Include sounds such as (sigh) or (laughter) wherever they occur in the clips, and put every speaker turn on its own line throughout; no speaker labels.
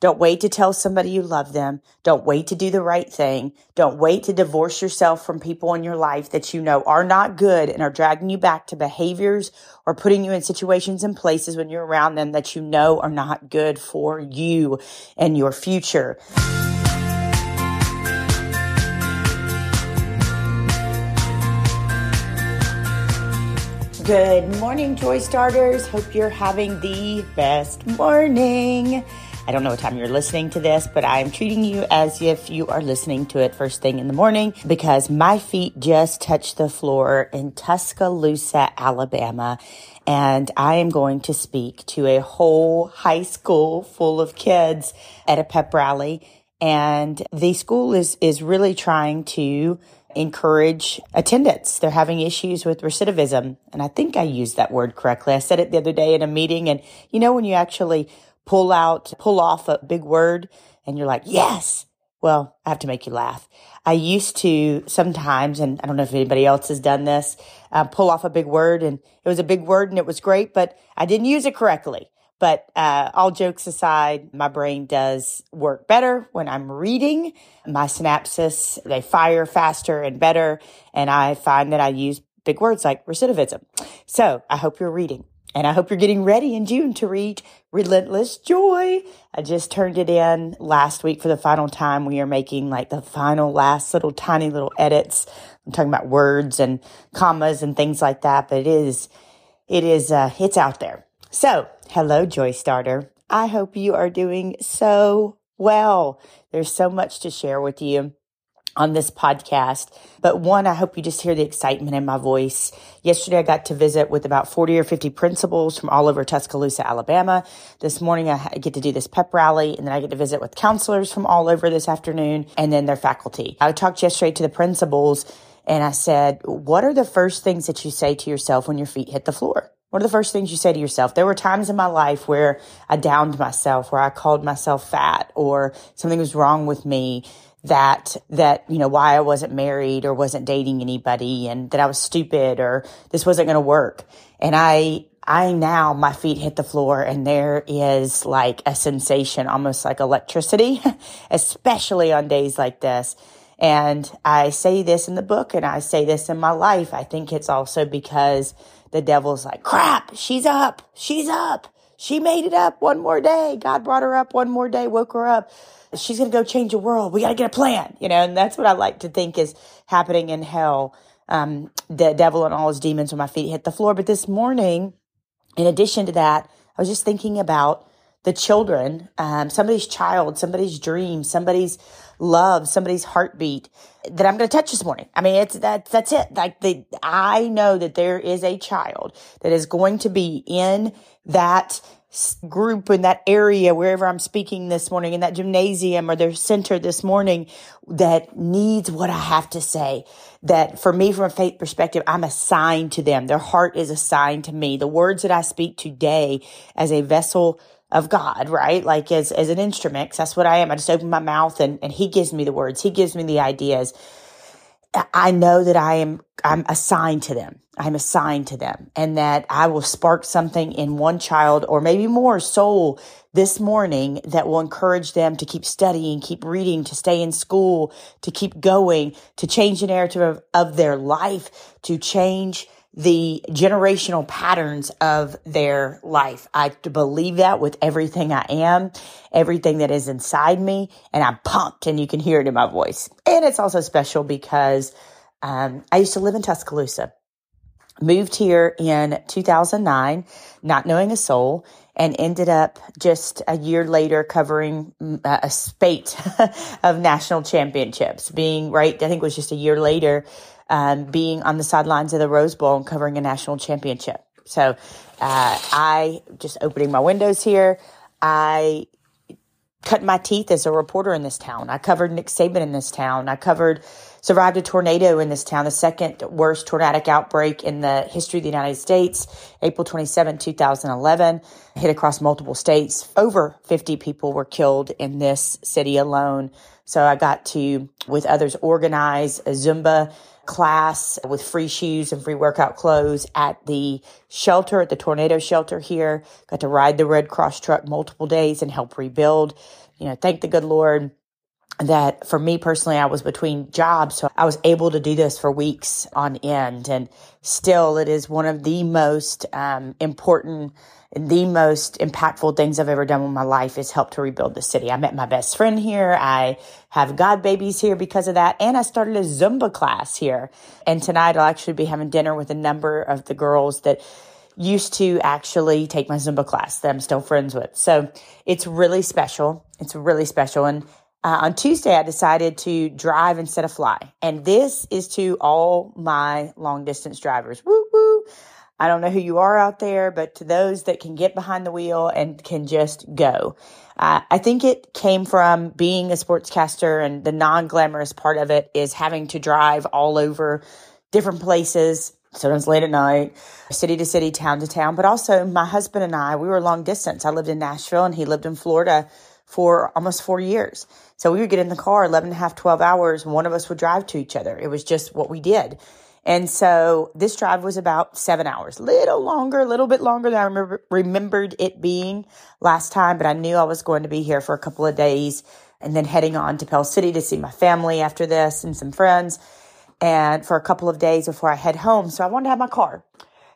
Don't wait to tell somebody you love them. Don't wait to do the right thing. Don't wait to divorce yourself from people in your life that you know are not good and are dragging you back to behaviors or putting you in situations and places when you're around them that you know are not good for you and your future. Good morning, Joy Starters. Hope you're having the best morning. I don't know what time you're listening to this, but I'm treating you as if you are listening to it first thing in the morning because my feet just touched the floor in Tuscaloosa, Alabama. And I am going to speak to a whole high school full of kids at a pep rally. And the school is, is really trying to encourage attendance. They're having issues with recidivism. And I think I used that word correctly. I said it the other day in a meeting. And you know, when you actually pull out, pull off a big word and you're like, yes. Well, I have to make you laugh. I used to sometimes, and I don't know if anybody else has done this, uh, pull off a big word and it was a big word and it was great, but I didn't use it correctly. But uh, all jokes aside, my brain does work better when I'm reading. My synapses, they fire faster and better. And I find that I use big words like recidivism. So I hope you're reading. And I hope you're getting ready in June to read Relentless Joy. I just turned it in last week for the final time. We are making like the final last little tiny little edits. I'm talking about words and commas and things like that, but it is, it is, uh, it's out there. So hello, Joy Starter. I hope you are doing so well. There's so much to share with you on this podcast. But one, I hope you just hear the excitement in my voice. Yesterday, I got to visit with about 40 or 50 principals from all over Tuscaloosa, Alabama. This morning, I get to do this pep rally, and then I get to visit with counselors from all over this afternoon, and then their faculty. I talked yesterday to the principals, and I said, What are the first things that you say to yourself when your feet hit the floor? What are the first things you say to yourself? There were times in my life where I downed myself, where I called myself fat or something was wrong with me that, that, you know, why I wasn't married or wasn't dating anybody and that I was stupid or this wasn't going to work. And I, I now, my feet hit the floor and there is like a sensation, almost like electricity, (laughs) especially on days like this. And I say this in the book and I say this in my life. I think it's also because the devil's like, crap, she's up. She's up. She made it up one more day. God brought her up one more day, woke her up she's going to go change the world. We got to get a plan, you know, and that's what I like to think is happening in hell. Um, the devil and all his demons when my feet hit the floor. But this morning, in addition to that, I was just thinking about the children, um, somebody's child, somebody's dream, somebody's love, somebody's heartbeat that I'm going to touch this morning. I mean, it's that, that's it. Like the, I know that there is a child that is going to be in that group in that area, wherever I'm speaking this morning, in that gymnasium or their center this morning that needs what I have to say. That for me, from a faith perspective, I'm assigned to them. Their heart is assigned to me. The words that I speak today as a vessel of God, right? Like as, as an instrument, that's what I am. I just open my mouth and, and he gives me the words. He gives me the ideas. I know that I am, I'm assigned to them. I'm assigned to them and that I will spark something in one child or maybe more soul this morning that will encourage them to keep studying, keep reading, to stay in school, to keep going, to change the narrative of, of their life, to change the generational patterns of their life. I believe that with everything I am, everything that is inside me, and I'm pumped and you can hear it in my voice. And it's also special because um, I used to live in Tuscaloosa, moved here in 2009, not knowing a soul, and ended up just a year later covering mm, a spate (laughs) of national championships, being right, I think it was just a year later um, being on the sidelines of the Rose Bowl and covering a national championship. So uh, I just opening my windows here. I cut my teeth as a reporter in this town. I covered Nick Saban in this town. I covered survived a tornado in this town, the second worst tornadic outbreak in the history of the United States, April 27, 2011, hit across multiple states. Over 50 people were killed in this city alone. So I got to, with others, organize a Zumba class with free shoes and free workout clothes at the shelter, at the tornado shelter here. Got to ride the Red Cross truck multiple days and help rebuild. you know, thank the good Lord that for me personally, I was between jobs. So I was able to do this for weeks on end. And still, it is one of the most um, important and the most impactful things I've ever done in my life is help to rebuild the city. I met my best friend here. I have God babies here because of that. And I started a Zumba class here. And tonight I'll actually be having dinner with a number of the girls that used to actually take my Zumba class that I'm still friends with. So it's really special. It's really special. And uh, on Tuesday, I decided to drive instead of fly. And this is to all my long distance drivers. Woo woo. I don't know who you are out there, but to those that can get behind the wheel and can just go. Uh, I think it came from being a sportscaster and the non glamorous part of it is having to drive all over different places, sometimes late at night, city to city, town to town. But also, my husband and I, we were long distance. I lived in Nashville and he lived in Florida for almost four years. So we would get in the car 11 and a half, 12 hours. And one of us would drive to each other. It was just what we did. And so this drive was about seven hours, little longer, a little bit longer than I remember, remembered it being last time, but I knew I was going to be here for a couple of days and then heading on to Pell City to see my family after this and some friends and for a couple of days before I head home. So I wanted to have my car.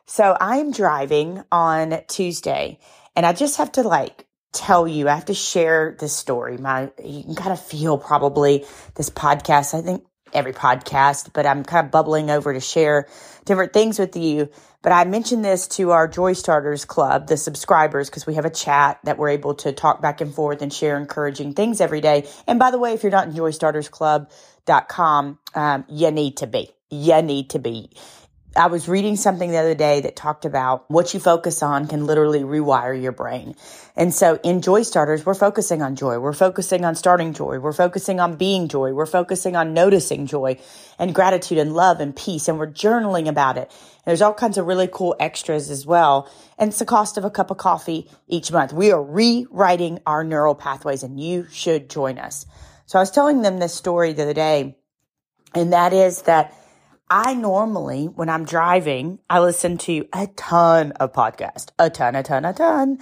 So I'm driving on Tuesday and I just have to like tell you, I have to share this story. My, you can kind of feel probably this podcast. I think every podcast, but I'm kind of bubbling over to share different things with you. But I mentioned this to our Joy Starters Club, the subscribers, because we have a chat that we're able to talk back and forth and share encouraging things every day. And by the way, if you're not in joystartersclub.com, um, you need to be. You need to be. I was reading something the other day that talked about what you focus on can literally rewire your brain. And so in Joy Starters, we're focusing on joy. We're focusing on starting joy. We're focusing on being joy. We're focusing on noticing joy and gratitude and love and peace. And we're journaling about it. And there's all kinds of really cool extras as well. And it's the cost of a cup of coffee each month. We are rewriting our neural pathways and you should join us. So I was telling them this story the other day, and that is that I normally, when I'm driving, I listen to a ton of podcasts, a ton, a ton, a ton.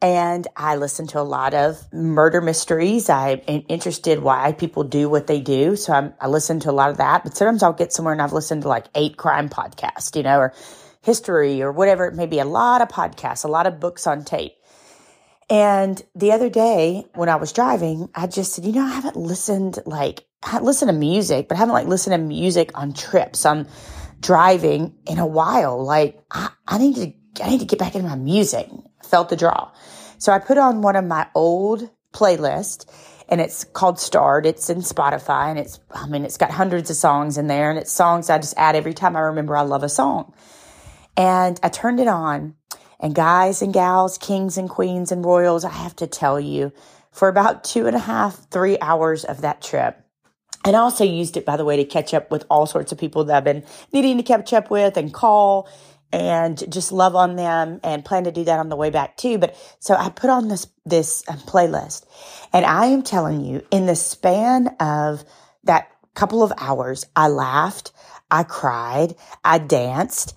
And I listen to a lot of murder mysteries. I'm interested why people do what they do. So I'm, I listen to a lot of that, but sometimes I'll get somewhere and I've listened to like eight crime podcasts, you know, or history or whatever it may be. A lot of podcasts, a lot of books on tape. And the other day when I was driving, I just said, you know, I haven't listened like, listen to music, but I haven't like listened to music on trips. I'm driving in a while. Like I, I need to, I need to get back into my music. Felt the draw. So I put on one of my old playlists and it's called Start. It's in Spotify and it's, I mean, it's got hundreds of songs in there and it's songs I just add every time I remember I love a song. And I turned it on and guys and gals, kings and queens and royals, I have to tell you, for about two and a half, three hours of that trip. And I also used it, by the way, to catch up with all sorts of people that I've been needing to catch up with and call and just love on them and plan to do that on the way back too. But so I put on this, this um, playlist and I am telling you in the span of that couple of hours, I laughed, I cried, I danced,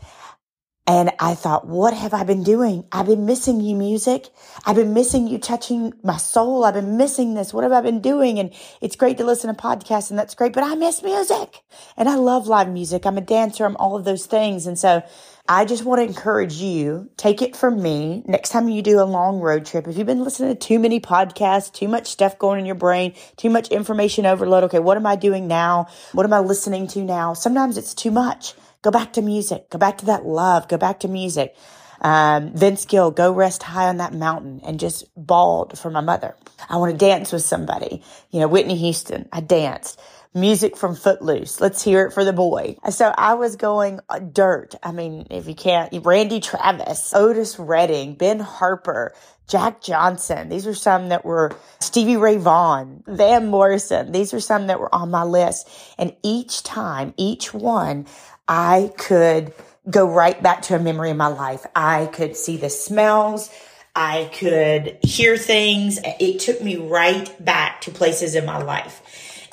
and I thought, what have I been doing? I've been missing you, music. I've been missing you touching my soul. I've been missing this. What have I been doing? And it's great to listen to podcasts and that's great, but I miss music and I love live music. I'm a dancer. I'm all of those things. And so I just want to encourage you, take it from me. Next time you do a long road trip, if you've been listening to too many podcasts, too much stuff going in your brain, too much information overload. Okay. What am I doing now? What am I listening to now? Sometimes it's too much. Go back to music. Go back to that love. Go back to music. Um, Vince Gill, go rest high on that mountain and just bawled for my mother. I want to dance with somebody. You know, Whitney Houston, I danced. Music from Footloose. Let's hear it for the boy. So I was going uh, dirt. I mean, if you can't, Randy Travis, Otis Redding, Ben Harper, Jack Johnson. These are some that were Stevie Ray Vaughan, Van Morrison. These are some that were on my list. And each time, each one, I could go right back to a memory of my life. I could see the smells. I could hear things. It took me right back to places in my life.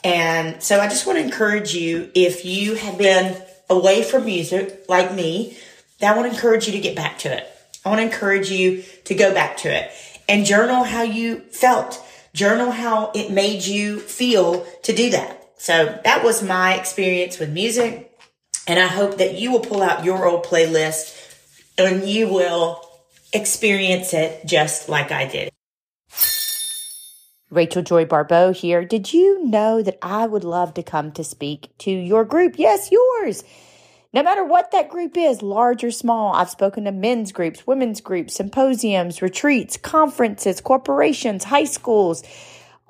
And so I just want to encourage you if you have been away from music like me, I want to encourage you to get back to it. I want to encourage you to go back to it and journal how you felt journal how it made you feel to do that. So that was my experience with music. And I hope that you will pull out your old playlist and you will experience it just like I did. Rachel Joy Baribeau here. Did you know that I would love to come to speak to your group? Yes, yours. No matter what that group is, large or small, I've spoken to men's groups, women's groups, symposiums, retreats, conferences, corporations, high schools,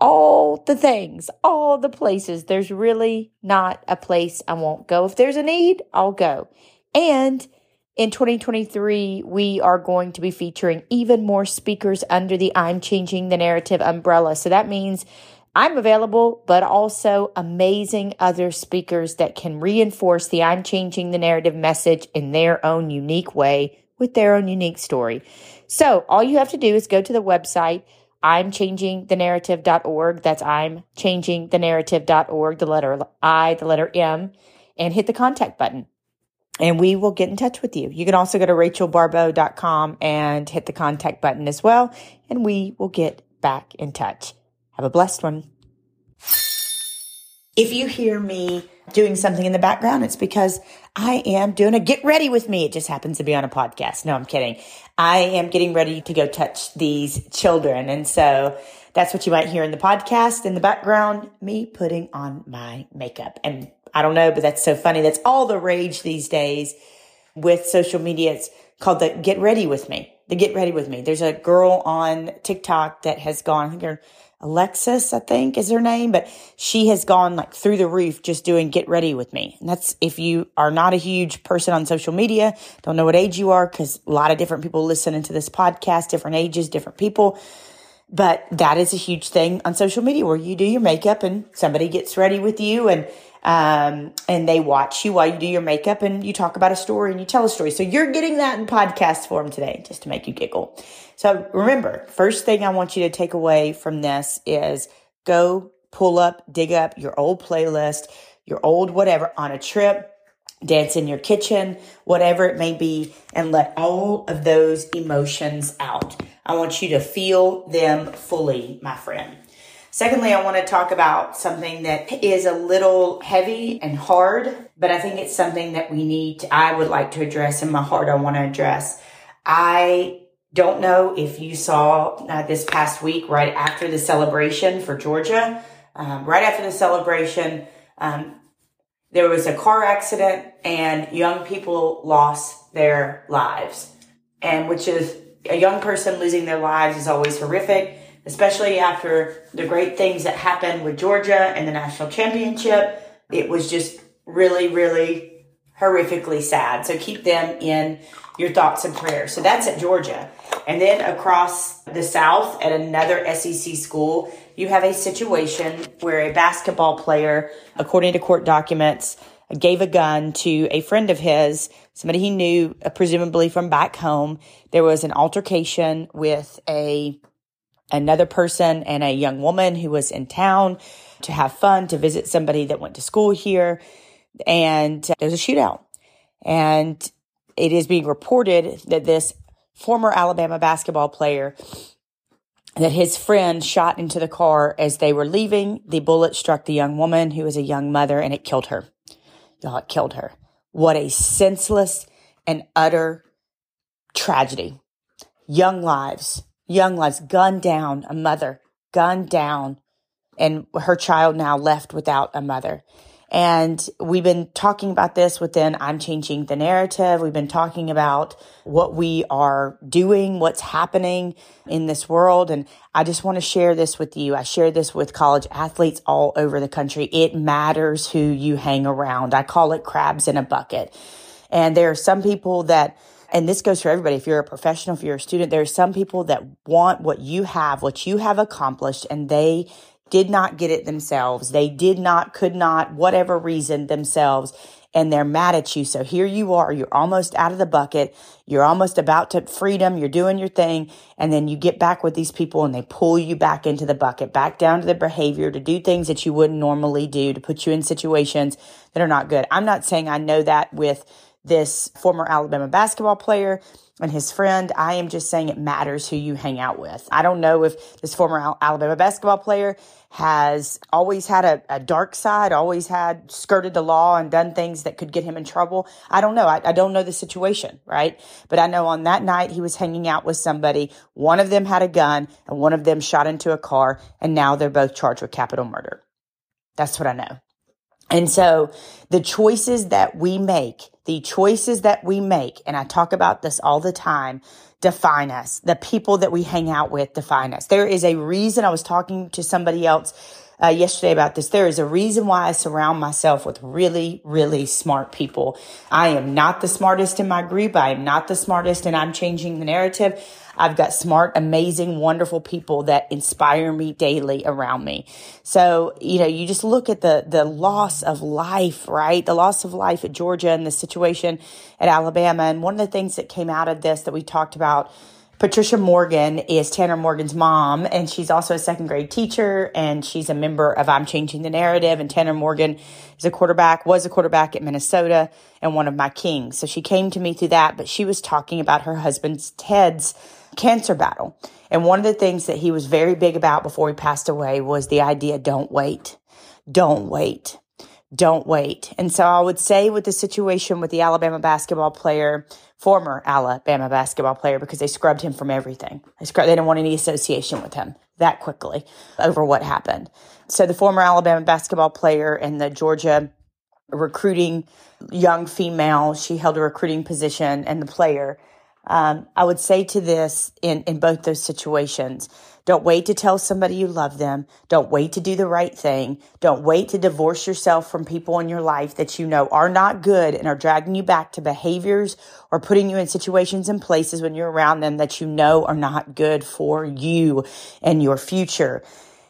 all the things, all the places. There's really not a place I won't go. If there's a need, I'll go. And in 2023, we are going to be featuring even more speakers under the I'm Changing the Narrative umbrella. So that means I'm available, but also amazing other speakers that can reinforce the I'm changing the narrative message in their own unique way with their own unique story. So all you have to do is go to the website, I'm changing the narrative.org. That's I'm changing the narrative.org, the letter I, the letter M, and hit the contact button. And we will get in touch with you. You can also go to rachelbaribeau.com and hit the contact button as well, and we will get back in touch. Have a blessed one. If you hear me doing something in the background, it's because I am doing a get ready with me. It just happens to be on a podcast. No, I'm kidding. I am getting ready to go touch these children. And so that's what you might hear in the podcast in the background, me putting on my makeup. And I don't know, but that's so funny. That's all the rage these days with social media. It's called the get ready with me. The get ready with me. There's a girl on TikTok that has gone, I think her Alexis, I think is her name, but she has gone like through the roof just doing get ready with me. And that's if you are not a huge person on social media, don't know what age you are, because a lot of different people listening to this podcast, different ages, different people. But that is a huge thing on social media where you do your makeup and somebody gets ready with you and um, and they watch you while you do your makeup and you talk about a story and you tell a story. So you're getting that in podcast form today, just to make you giggle. So remember, first thing I want you to take away from this is go pull up, dig up your old playlist, your old whatever on a trip, dance in your kitchen, whatever it may be, and let all of those emotions out. I want you to feel them fully, my friend. Secondly, I want to talk about something that is a little heavy and hard, but I think it's something that we need, to, I would like to address in my heart. I want to address. I don't know if you saw uh, this past week, right after the celebration for Georgia, um, right after the celebration, um, there was a car accident and young people lost their lives. And which is a young person losing their lives is always horrific especially after the great things that happened with Georgia and the national championship. It was just really, really horrifically sad. So keep them in your thoughts and prayers. So that's at Georgia. And then across the South at another SEC school, you have a situation where a basketball player, according to court documents, gave a gun to a friend of his, somebody he knew, uh, presumably from back home. There was an altercation with a another person and a young woman who was in town to have fun, to visit somebody that went to school here. And there's a shootout. And it is being reported that this former Alabama basketball player that his friend shot into the car as they were leaving. The bullet struck the young woman who was a young mother and it killed her. Y'all, it killed her. What a senseless and utter tragedy. Young lives young lives gunned down, a mother gunned down, and her child now left without a mother. And we've been talking about this within I'm Changing the Narrative. We've been talking about what we are doing, what's happening in this world. And I just want to share this with you. I share this with college athletes all over the country. It matters who you hang around. I call it crabs in a bucket. And there are some people that and this goes for everybody. If you're a professional, if you're a student, there are some people that want what you have, what you have accomplished, and they did not get it themselves. They did not, could not, whatever reason themselves, and they're mad at you. So here you are, you're almost out of the bucket. You're almost about to freedom. You're doing your thing. And then you get back with these people and they pull you back into the bucket, back down to the behavior to do things that you wouldn't normally do, to put you in situations that are not good. I'm not saying I know that with this former Alabama basketball player. and his friend. I am just saying it matters who you hang out with. I don't know if this former Alabama basketball player has always had a, a, dark side, always had skirted the law and done things that could get him in trouble. I don't know. I, I, don't know the situation, right? But I know on that night he was hanging out with somebody. One of them had a gun and one of them shot into a car and now they're both charged with capital murder. That's what I know. And so the choices that we make, the choices that we make, and I talk about this all the time, define us. The people that we hang out with define us. There is a reason I was talking to somebody else uh, yesterday about this. There is a reason why I surround myself with really, really smart people. I am not the smartest in my group. I am not the smartest and I'm changing the narrative. I've got smart, amazing, wonderful people that inspire me daily around me. So, you know, you just look at the, the loss of life, right? The loss of life at Georgia and the situation at Alabama. And one of the things that came out of this that we talked about Patricia Morgan is Tanner Morgan's mom, and she's also a second grade teacher, and she's a member of I'm Changing the Narrative. And Tanner Morgan is a quarterback, was a quarterback at Minnesota, and one of my kings. So she came to me through that, but she was talking about her husband's Ted's cancer battle. And one of the things that he was very big about before he passed away was the idea don't wait. Don't wait. Don't wait. And so I would say with the situation with the Alabama basketball player, former Alabama basketball player, because they scrubbed him from everything. They, scrubbed, they didn't want any association with him that quickly over what happened. So the former Alabama basketball player and the Georgia recruiting young female, she held a recruiting position and the player um, I would say to this in, in both those situations, don't wait to tell somebody you love them. Don't wait to do the right thing. Don't wait to divorce yourself from people in your life that you know are not good and are dragging you back to behaviors or putting you in situations and places when you're around them that you know are not good for you and your future.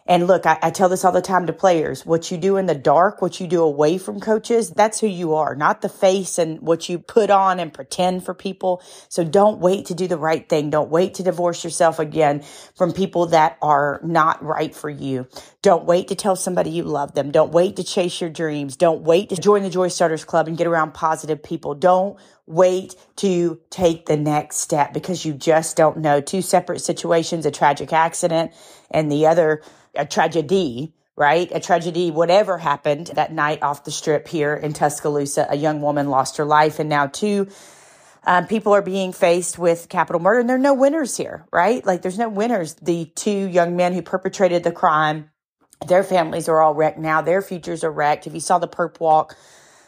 And look, I, I, tell this all the time to players. What you do in the dark, what you do away from coaches, that's who you are, not the face and what you put on and pretend for people. So don't wait to do the right thing. Don't wait to divorce yourself again from people that are not right for you. Don't wait to tell somebody you love them. Don't wait to chase your dreams. Don't wait to join the Joy Starters Club and get around positive people. Don't wait to take the next step because you just don't know. Two separate situations, a tragic accident and the other a tragedy, right? A tragedy, whatever happened that night off the strip here in Tuscaloosa. A young woman lost her life, and now two um, people are being faced with capital murder, and there are no winners here, right? Like there's no winners. The two young men who perpetrated the crime, their families are all wrecked now. Their futures are wrecked. If you saw the perp walk,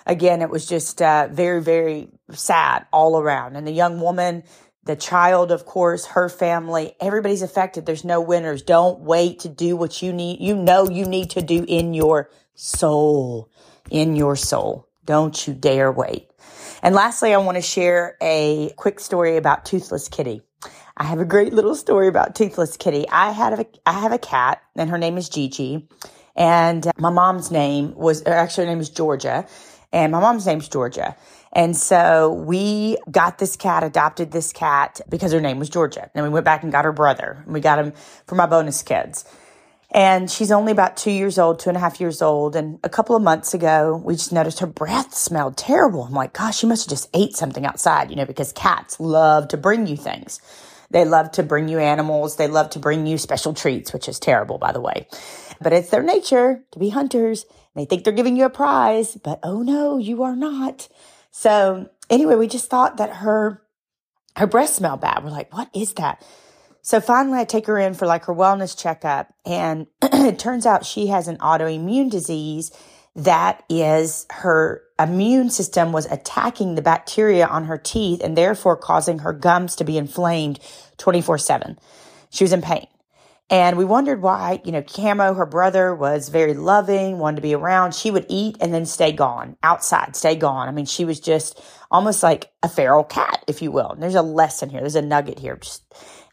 again, it was just uh, very, very sad all around. And the young woman the child, of course, her family, everybody's affected. There's no winners. Don't wait to do what you need. You know you need to do in your soul, in your soul. Don't you dare wait. And lastly, I want to share a quick story about Toothless Kitty. I have a great little story about Toothless Kitty. I had a, I have a cat and her name is Gigi and my mom's name was, actually her name is Georgia and my mom's name's Georgia. And so we got this cat, adopted this cat because her name was Georgia. And we went back and got her brother. And we got him for my bonus kids. And she's only about two years old, two and a half years old. And a couple of months ago, we just noticed her breath smelled terrible. I'm like, gosh, she must have just ate something outside, you know, because cats love to bring you things. They love to bring you animals. They love to bring you special treats, which is terrible, by the way. But it's their nature to be hunters. They think they're giving you a prize, but oh no, you are not. So anyway, we just thought that her her breath smelled bad. We're like, what is that? So finally, I take her in for like her wellness checkup, and (clears throat) it turns out she has an autoimmune disease that is her immune system was attacking the bacteria on her teeth and therefore causing her gums to be inflamed 24 7. She was in pain. And we wondered why, you know, Camo, her brother, was very loving, wanted to be around. She would eat and then stay gone, outside, stay gone. I mean, she was just almost like a feral cat, if you will. And there's a lesson here. There's a nugget here. Just,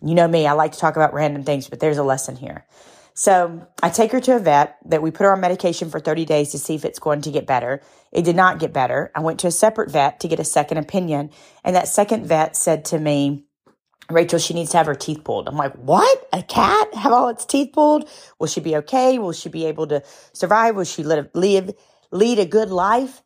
you know me, I like to talk about random things, but there's a lesson here. So I take her to a vet that we put her on medication for 30 days to see if it's going to get better. It did not get better. I went to a separate vet to get a second opinion. And that second vet said to me, Rachel, she needs to have her teeth pulled. I'm like, what? A cat have all its teeth pulled? Will she be okay? Will she be able to survive? Will she live, live, lead a good life?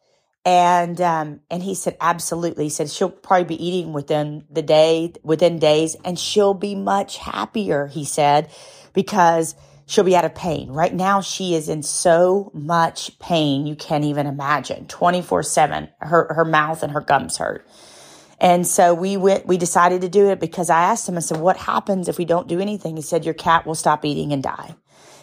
And um, and he said, absolutely. He said she'll probably be eating within the day, within days, and she'll be much happier. He said, because she'll be out of pain. Right now, she is in so much pain you can't even imagine. Twenty four seven, her her mouth and her gums hurt. And so we went, we decided to do it because I asked him, I said, what happens if we don't do anything? He said, your cat will stop eating and die.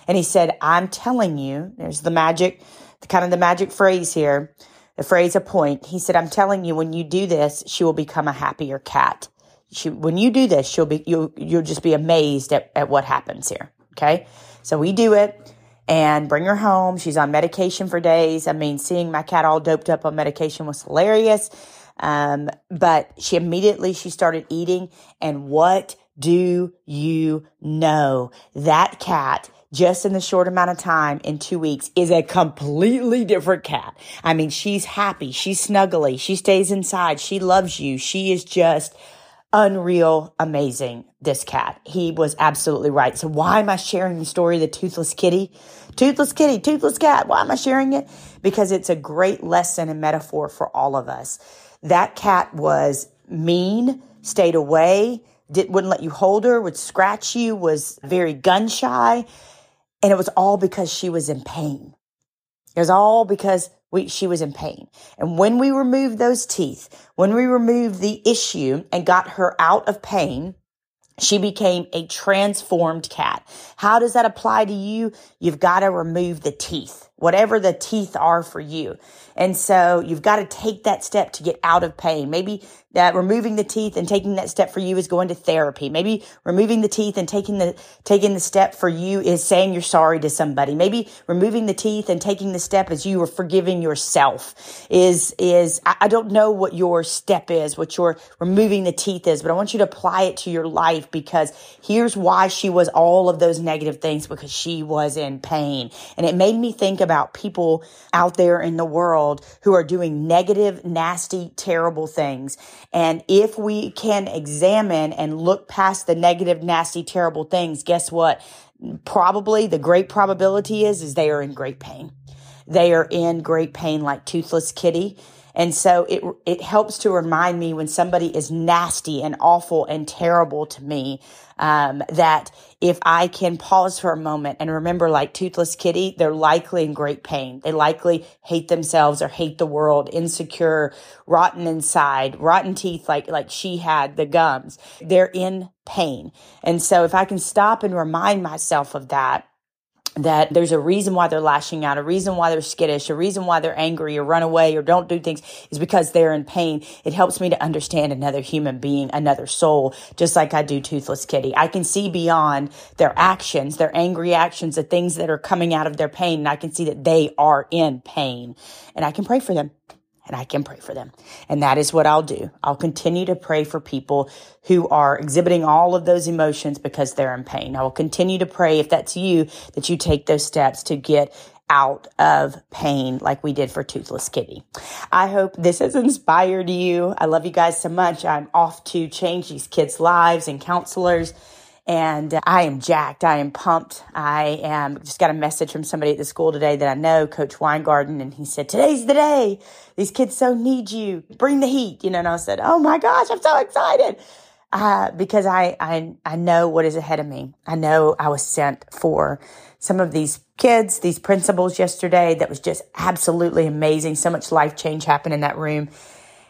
And he said, I'm telling you, there's the magic, the kind of the magic phrase here, the phrase a point. He said, I'm telling you, when you do this, she will become a happier cat. She, when you do this, she'll be, you'll, you'll just be amazed at, at what happens here. Okay. So we do it and bring her home. She's on medication for days. I mean, seeing my cat all doped up on medication was hilarious. Um, but she immediately she started eating. And what do you know? That cat just in the short amount of time in two weeks is a completely different cat. I mean, she's happy. She's snuggly. She stays inside. She loves you. She is just unreal, amazing. This cat. He was absolutely right. So why am I sharing the story of the toothless kitty? Toothless kitty, toothless cat. Why am I sharing it? Because it's a great lesson and metaphor for all of us. That cat was mean, stayed away, did, wouldn't let you hold her, would scratch you, was very gun shy. And it was all because she was in pain. It was all because we, she was in pain. And when we removed those teeth, when we removed the issue and got her out of pain, she became a transformed cat. How does that apply to you? You've got to remove the teeth, whatever the teeth are for you. And so you've got to take that step to get out of pain. Maybe that removing the teeth and taking that step for you is going to therapy. Maybe removing the teeth and taking the, taking the step for you is saying you're sorry to somebody. Maybe removing the teeth and taking the step as you are forgiving yourself is, is, I don't know what your step is, what your removing the teeth is, but I want you to apply it to your life because here's why she was all of those negative things because she was in pain. And it made me think about people out there in the world world who are doing negative, nasty, terrible things. And if we can examine and look past the negative, nasty, terrible things, guess what? Probably the great probability is, is they are in great pain. They are in great pain like toothless kitty. And so it, it helps to remind me when somebody is nasty and awful and terrible to me, um, that if I can pause for a moment and remember like toothless kitty, they're likely in great pain. They likely hate themselves or hate the world, insecure, rotten inside, rotten teeth like, like she had the gums. They're in pain. And so if I can stop and remind myself of that, that there's a reason why they're lashing out, a reason why they're skittish, a reason why they're angry or run away or don't do things is because they're in pain. It helps me to understand another human being, another soul, just like I do Toothless Kitty. I can see beyond their actions, their angry actions, the things that are coming out of their pain, and I can see that they are in pain. And I can pray for them and I can pray for them. And that is what I'll do. I'll continue to pray for people who are exhibiting all of those emotions because they're in pain. I will continue to pray if that's you that you take those steps to get out of pain like we did for Toothless Kitty. I hope this has inspired you. I love you guys so much. I'm off to change these kids' lives and counselors and I am jacked. I am pumped. I am just got a message from somebody at the school today that I know, Coach Weingarten, and he said, Today's the day. These kids so need you. Bring the heat. You know, and I said, Oh my gosh, I'm so excited. Uh, because I, I, I know what is ahead of me. I know I was sent for some of these kids, these principals yesterday that was just absolutely amazing. So much life change happened in that room.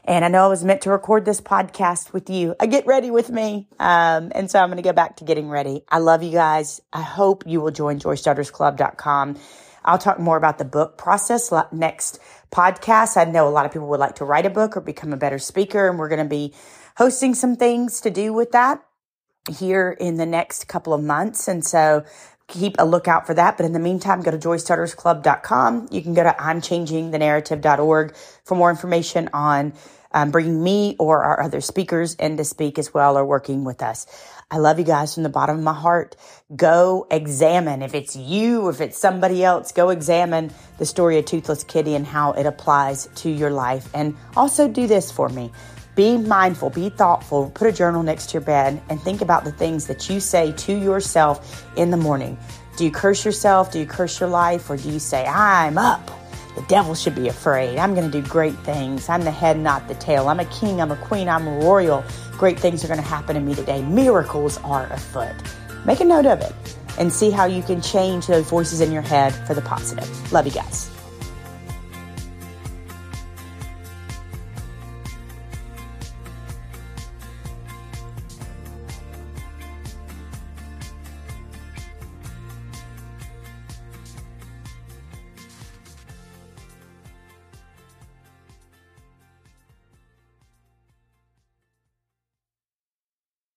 And I know I was meant to record this podcast with you. I get ready with me. Um, and so I'm going to go back to getting ready. I love you guys. I hope you will join joystartersclub.com. I'll talk more about the book process next podcast. I know a lot of people would like to write a book or become a better speaker, and we're going to be hosting some things to do with that here in the next couple of months. And so keep a lookout for that. But in the meantime, go to joystartersclub.com. You can go to imchangingthenarrative.org for more information on um, bringing me or our other speakers in to speak as well or working with us. I love you guys from the bottom of my heart. Go examine. If it's you, if it's somebody else, go examine the story of Toothless Kitty and how it applies to your life. And also do this for me. Be mindful, be thoughtful, put a journal next to your bed and think about the things that you say to yourself in the morning. Do you curse yourself? Do you curse your life? Or do you say, I'm up? The devil should be afraid. I'm going to do great things. I'm the head, not the tail. I'm a king. I'm a queen. I'm royal. Great things are going to happen to me today. Miracles are afoot. Make a note of it and see how you can change those voices in your head for the positive. Love you guys.